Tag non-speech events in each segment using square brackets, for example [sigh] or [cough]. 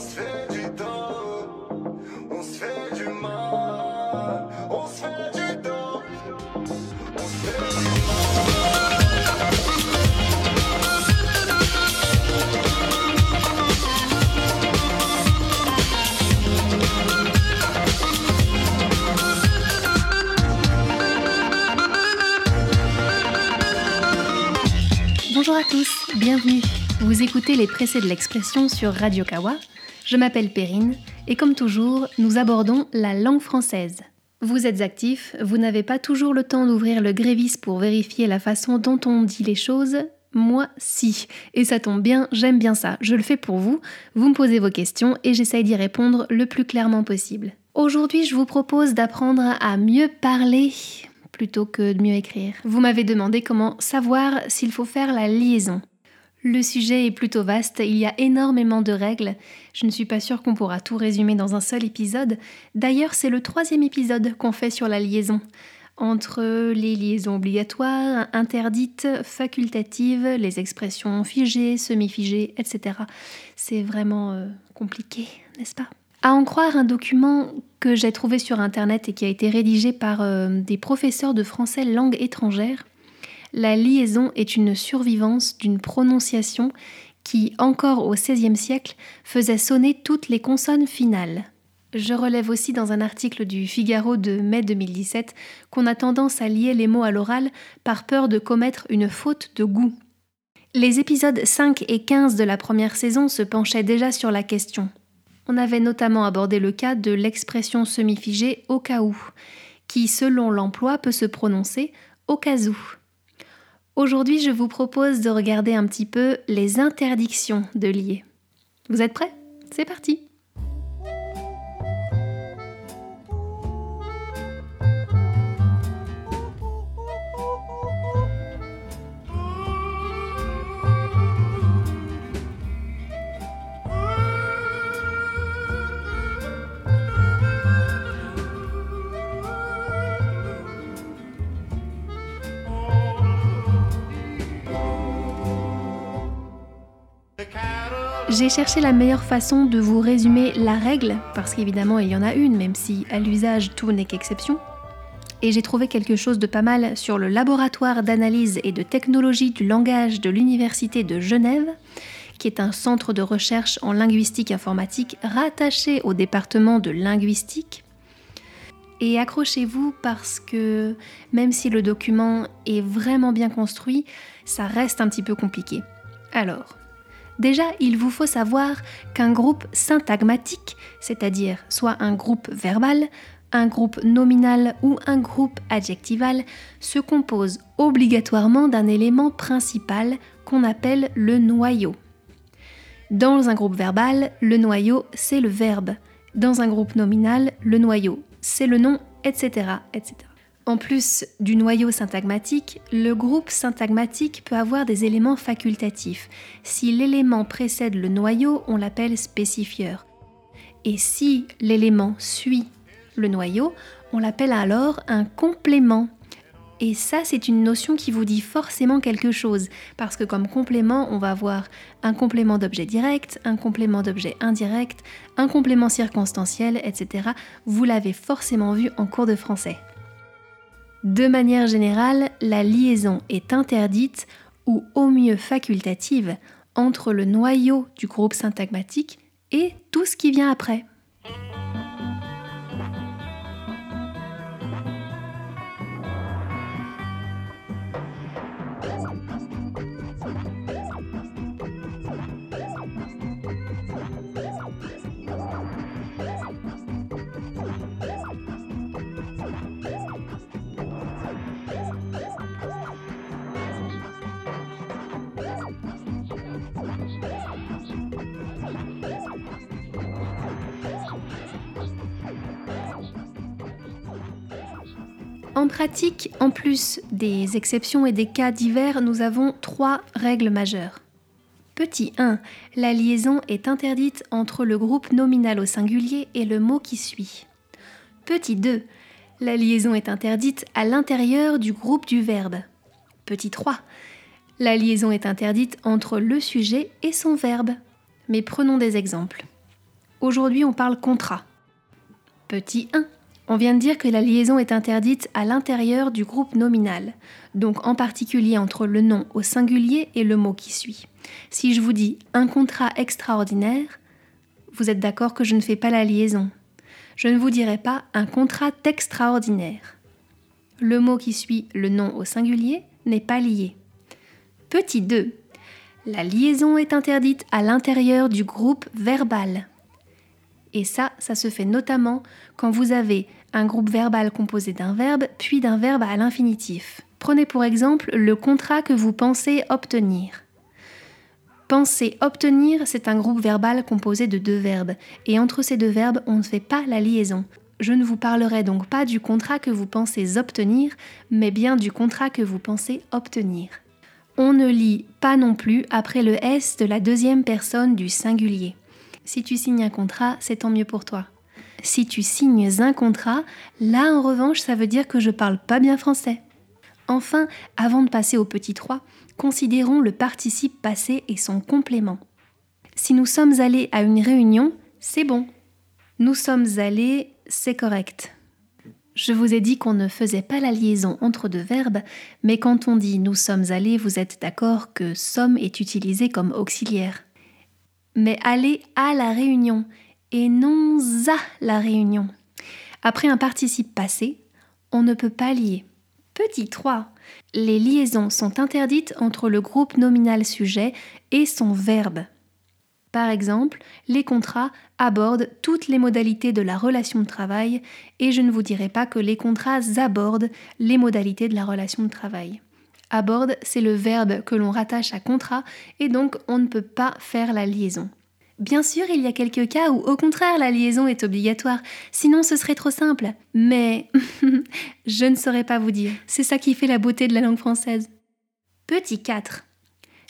se fait du dos, on se fait du mal, on se fait du dos, on se fait du Bonjour à tous, bienvenue. Vous écoutez les pressés de l'expression sur Radio Kawa. Je m'appelle Perrine et comme toujours, nous abordons la langue française. Vous êtes actif, vous n'avez pas toujours le temps d'ouvrir le grévis pour vérifier la façon dont on dit les choses. Moi, si. Et ça tombe bien, j'aime bien ça. Je le fais pour vous. Vous me posez vos questions et j'essaye d'y répondre le plus clairement possible. Aujourd'hui, je vous propose d'apprendre à mieux parler plutôt que de mieux écrire. Vous m'avez demandé comment savoir s'il faut faire la liaison. Le sujet est plutôt vaste, il y a énormément de règles. Je ne suis pas sûre qu'on pourra tout résumer dans un seul épisode. D'ailleurs, c'est le troisième épisode qu'on fait sur la liaison. Entre les liaisons obligatoires, interdites, facultatives, les expressions figées, semi-figées, etc. C'est vraiment euh, compliqué, n'est-ce pas? À en croire un document que j'ai trouvé sur Internet et qui a été rédigé par euh, des professeurs de français langue étrangère, la liaison est une survivance d'une prononciation qui, encore au XVIe siècle, faisait sonner toutes les consonnes finales. Je relève aussi dans un article du Figaro de mai 2017 qu'on a tendance à lier les mots à l'oral par peur de commettre une faute de goût. Les épisodes 5 et 15 de la première saison se penchaient déjà sur la question. On avait notamment abordé le cas de l'expression semi-figée au cas où, qui selon l'emploi peut se prononcer au cas où. Aujourd'hui, je vous propose de regarder un petit peu les interdictions de lier. Vous êtes prêts? C'est parti J'ai cherché la meilleure façon de vous résumer la règle, parce qu'évidemment il y en a une, même si à l'usage tout n'est qu'exception. Et j'ai trouvé quelque chose de pas mal sur le laboratoire d'analyse et de technologie du langage de l'Université de Genève, qui est un centre de recherche en linguistique informatique rattaché au département de linguistique. Et accrochez-vous parce que même si le document est vraiment bien construit, ça reste un petit peu compliqué. Alors, Déjà, il vous faut savoir qu'un groupe syntagmatique, c'est-à-dire soit un groupe verbal, un groupe nominal ou un groupe adjectival, se compose obligatoirement d'un élément principal qu'on appelle le noyau. Dans un groupe verbal, le noyau, c'est le verbe. Dans un groupe nominal, le noyau, c'est le nom, etc., etc. En plus du noyau syntagmatique, le groupe syntagmatique peut avoir des éléments facultatifs. Si l'élément précède le noyau, on l'appelle spécifieur. Et si l'élément suit le noyau, on l'appelle alors un complément. Et ça, c'est une notion qui vous dit forcément quelque chose, parce que comme complément, on va avoir un complément d'objet direct, un complément d'objet indirect, un complément circonstanciel, etc. Vous l'avez forcément vu en cours de français. De manière générale, la liaison est interdite ou au mieux facultative entre le noyau du groupe syntagmatique et tout ce qui vient après. En pratique, en plus des exceptions et des cas divers, nous avons trois règles majeures. Petit 1. La liaison est interdite entre le groupe nominal au singulier et le mot qui suit. Petit 2. La liaison est interdite à l'intérieur du groupe du verbe. Petit 3. La liaison est interdite entre le sujet et son verbe. Mais prenons des exemples. Aujourd'hui, on parle contrat. Petit 1. On vient de dire que la liaison est interdite à l'intérieur du groupe nominal, donc en particulier entre le nom au singulier et le mot qui suit. Si je vous dis un contrat extraordinaire, vous êtes d'accord que je ne fais pas la liaison. Je ne vous dirai pas un contrat extraordinaire. Le mot qui suit le nom au singulier n'est pas lié. Petit 2. La liaison est interdite à l'intérieur du groupe verbal. Et ça, ça se fait notamment quand vous avez un groupe verbal composé d'un verbe puis d'un verbe à l'infinitif. Prenez pour exemple le contrat que vous pensez obtenir. Penser obtenir, c'est un groupe verbal composé de deux verbes, et entre ces deux verbes, on ne fait pas la liaison. Je ne vous parlerai donc pas du contrat que vous pensez obtenir, mais bien du contrat que vous pensez obtenir. On ne lit pas non plus après le S de la deuxième personne du singulier. Si tu signes un contrat, c'est tant mieux pour toi. Si tu signes un contrat, là en revanche, ça veut dire que je parle pas bien français. Enfin, avant de passer au petit 3, considérons le participe passé et son complément. Si nous sommes allés à une réunion, c'est bon. Nous sommes allés, c'est correct. Je vous ai dit qu'on ne faisait pas la liaison entre deux verbes, mais quand on dit nous sommes allés, vous êtes d'accord que sommes est utilisé comme auxiliaire. Mais aller à la réunion et non à la réunion. Après un participe passé, on ne peut pas lier. Petit 3. Les liaisons sont interdites entre le groupe nominal sujet et son verbe. Par exemple, les contrats abordent toutes les modalités de la relation de travail et je ne vous dirai pas que les contrats abordent les modalités de la relation de travail. Aborde, c'est le verbe que l'on rattache à contrat et donc on ne peut pas faire la liaison. Bien sûr, il y a quelques cas où au contraire la liaison est obligatoire, sinon ce serait trop simple. Mais [laughs] je ne saurais pas vous dire. C'est ça qui fait la beauté de la langue française. Petit 4.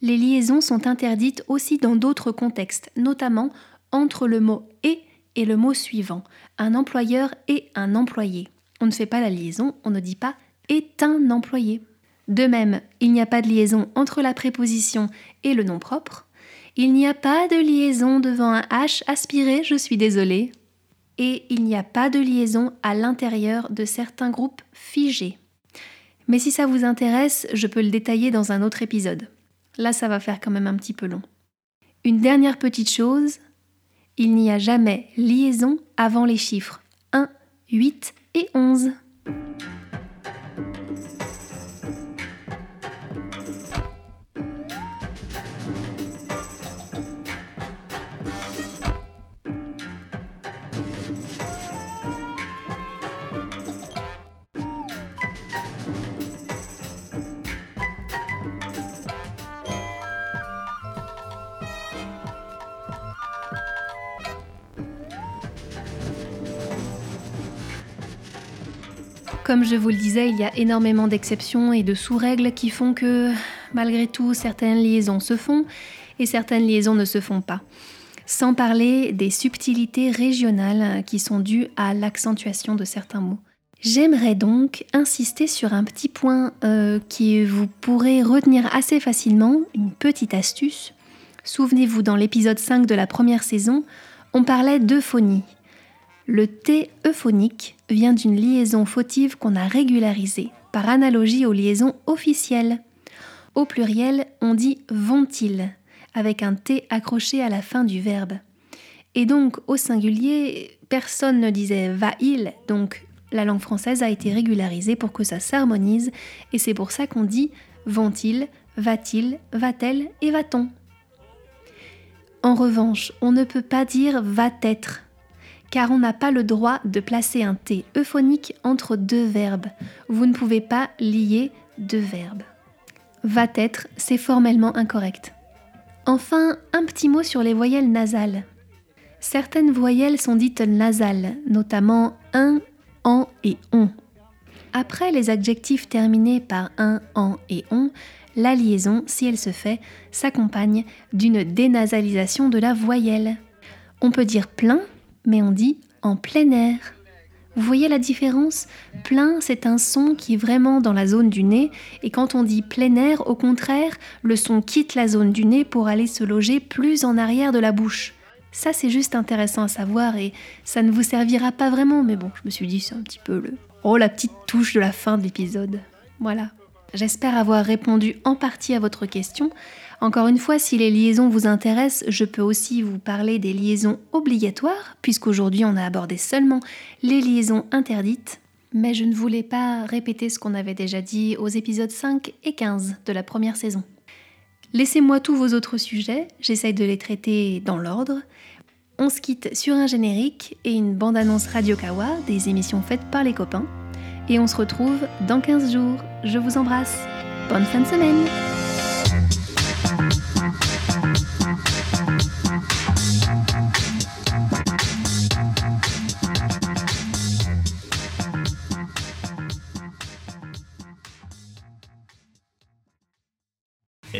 Les liaisons sont interdites aussi dans d'autres contextes, notamment entre le mot et et le mot suivant, un employeur et un employé. On ne fait pas la liaison, on ne dit pas est un employé. De même, il n'y a pas de liaison entre la préposition et le nom propre, il n'y a pas de liaison devant un H aspiré, je suis désolée. Et il n'y a pas de liaison à l'intérieur de certains groupes figés. Mais si ça vous intéresse, je peux le détailler dans un autre épisode. Là, ça va faire quand même un petit peu long. Une dernière petite chose, il n'y a jamais liaison avant les chiffres 1, 8 et 11. Comme je vous le disais, il y a énormément d'exceptions et de sous-règles qui font que, malgré tout, certaines liaisons se font et certaines liaisons ne se font pas. Sans parler des subtilités régionales qui sont dues à l'accentuation de certains mots. J'aimerais donc insister sur un petit point euh, qui vous pourrez retenir assez facilement, une petite astuce. Souvenez-vous, dans l'épisode 5 de la première saison, on parlait d'euphonie. Le T euphonique vient d'une liaison fautive qu'on a régularisée, par analogie aux liaisons officielles. Au pluriel, on dit vont-ils, avec un T accroché à la fin du verbe. Et donc, au singulier, personne ne disait va-il, donc la langue française a été régularisée pour que ça s'harmonise, et c'est pour ça qu'on dit vont-ils, va-t-il, va-t-elle et va-t-on. En revanche, on ne peut pas dire va-être car on n'a pas le droit de placer un T euphonique entre deux verbes. Vous ne pouvez pas lier deux verbes. Va être, c'est formellement incorrect. Enfin, un petit mot sur les voyelles nasales. Certaines voyelles sont dites nasales, notamment un, en et on. Après les adjectifs terminés par un, en et on, la liaison, si elle se fait, s'accompagne d'une dénasalisation de la voyelle. On peut dire plein mais on dit en plein air. Vous voyez la différence? Plein, c'est un son qui est vraiment dans la zone du nez, et quand on dit plein air, au contraire, le son quitte la zone du nez pour aller se loger plus en arrière de la bouche. Ça, c'est juste intéressant à savoir et ça ne vous servira pas vraiment, mais bon, je me suis dit, c'est un petit peu le. Oh, la petite touche de la fin de l'épisode. Voilà. J'espère avoir répondu en partie à votre question. Encore une fois, si les liaisons vous intéressent, je peux aussi vous parler des liaisons obligatoires, puisqu'aujourd'hui on a abordé seulement les liaisons interdites. Mais je ne voulais pas répéter ce qu'on avait déjà dit aux épisodes 5 et 15 de la première saison. Laissez-moi tous vos autres sujets, j'essaye de les traiter dans l'ordre. On se quitte sur un générique et une bande-annonce Radio Kawa, des émissions faites par les copains. Et on se retrouve dans 15 jours. Je vous embrasse. Bonne fin de semaine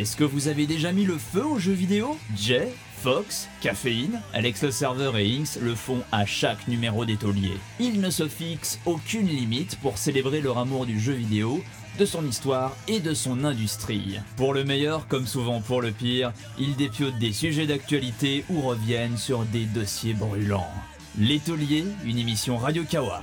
Est-ce que vous avez déjà mis le feu aux jeux vidéo? Jay, Fox, Caféine, Alex le serveur et Inks le font à chaque numéro des tauliers. Ils ne se fixent aucune limite pour célébrer leur amour du jeu vidéo, de son histoire et de son industrie. Pour le meilleur comme souvent pour le pire, ils dépiotent des sujets d'actualité ou reviennent sur des dossiers brûlants. Les tauliers, une émission Radio Kawa.